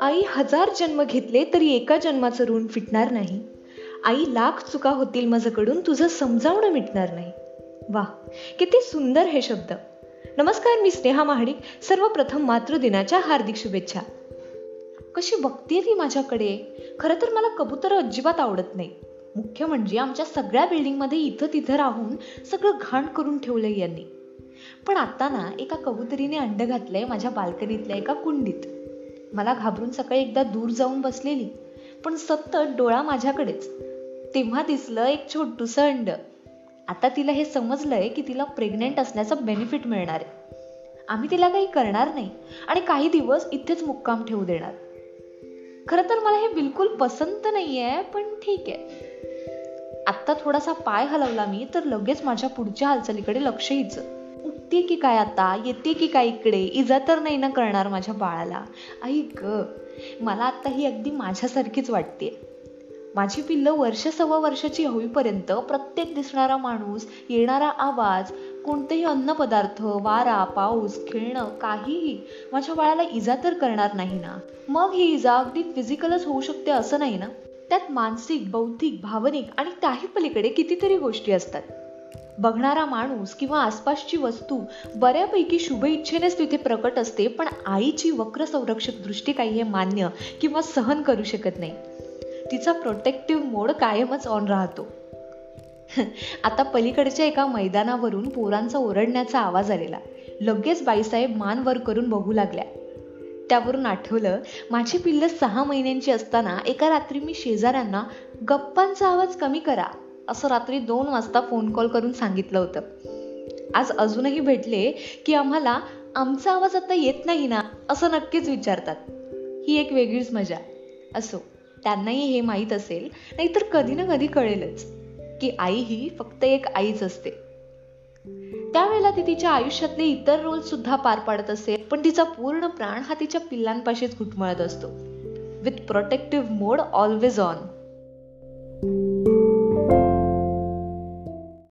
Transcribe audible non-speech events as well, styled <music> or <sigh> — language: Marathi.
आई हजार जन्म घेतले तरी एका जन्माचं ऋण फिटणार नाही. आई लाख चुका होतील माझ्याकडून तुझं समजावणं मिटणार नाही. वा किती सुंदर हे शब्द. नमस्कार मी स्नेहा महाडिक. सर्वप्रथम मातृदिनाच्या हार्दिक शुभेच्छा. कशी बघतीये ती माझ्याकडे. खरं तर मला कबूतर अजिबात आवडत नाही. मुख्य म्हणजे आमच्या सगळ्या बिल्डिंगमध्ये इथं तिथं राहून सगळं घाण करून ठेवलंय यांनी. पण आता ना एका कबुतरीने अंड घातलंय माझ्या बाल्कनीतल्या एका कुंडीत. मला घाबरून सकाळी एकदा दूर जाऊन बसलेली पण सतत डोळा माझ्याकडेच. तेव्हा दिसलं एक छोटूस अंड. आता तिला हे समजलंय की तिला प्रेग्नेंट असण्याचा बेनिफिट मिळणार आहे. आम्ही तिला काही करणार नाही आणि काही दिवस इथेच मुक्काम ठेवू देणार. खरं तर मला हे बिलकुल पसंत नाहीये पण ठीक आहे. आत्ता थोडासा पाय हलवला मी तर लगेच माझ्या पुढच्या हालचालीकडे लक्ष हिचं उठते की काय आता? येते की काय इकडे? इजा तर नाही ना करणार माझ्या बाळाला? आई ग मला आता ही अगदी माझ्यासारखीच वाटते. माझी पिल्लं वर्ष सव्वा वर्षाची होईपर्यंत प्रत्येक दिसणारा माणूस येणारा आवाज कोणतेही अन्नपदार्थ वारा पाऊस खेळणं काहीही माझ्या बाळाला इजा तर करणार नाही ना? मग ही इजा अगदी फिजिकलच होऊ शकते असं नाही ना? त्यात मानसिक बौद्धिक भावनिक आणि त्याही पलीकडे कितीतरी गोष्टी असतात. बघणारा माणूस किंवा आसपासची वस्तू बऱ्यापैकी शुभ इच्छेनेच तिथे प्रकट असते पण आईची वक्र संरक्षक दृष्टी काही हे मान्य किंवा सहन करू शकत नाही. तिचा प्रोटेक्टिव्ह मोड कायमच ऑन राहतो. <laughs> आता पलीकडच्या एका मैदानावरून पोरांचा ओरडण्याचा आवाज आलेला. लगेच बाईसाहेब मान वर करून बघू लागल्या. त्यावरून आठवलं माझी पिल्लं सहा महिन्यांची असताना एका रात्री मी शेजाऱ्यांना गप्पांचा आवाज कमी करा. असं रात्री दोन वाजता फोन कॉल करून सांगितलं होतं. आज अजूनही भेटले की आम्हाला आमचा आवाज आता येत नाही ना? असं नक्कीच विचारतात. ही एक वेगळीच मजा. असो त्यांनाही हे माहीत असेल नाहीतर कधी ना कधी कळेलच की आई ही फक्त एक आईच असते. त्यावेळेला ती तिच्या आयुष्यातले इतर रोल सुद्धा पार पाडत असेल पण तिचा पूर्ण प्राण हा तिच्या पिल्लांपाशीच घुटमळत असतो. With protective mode always on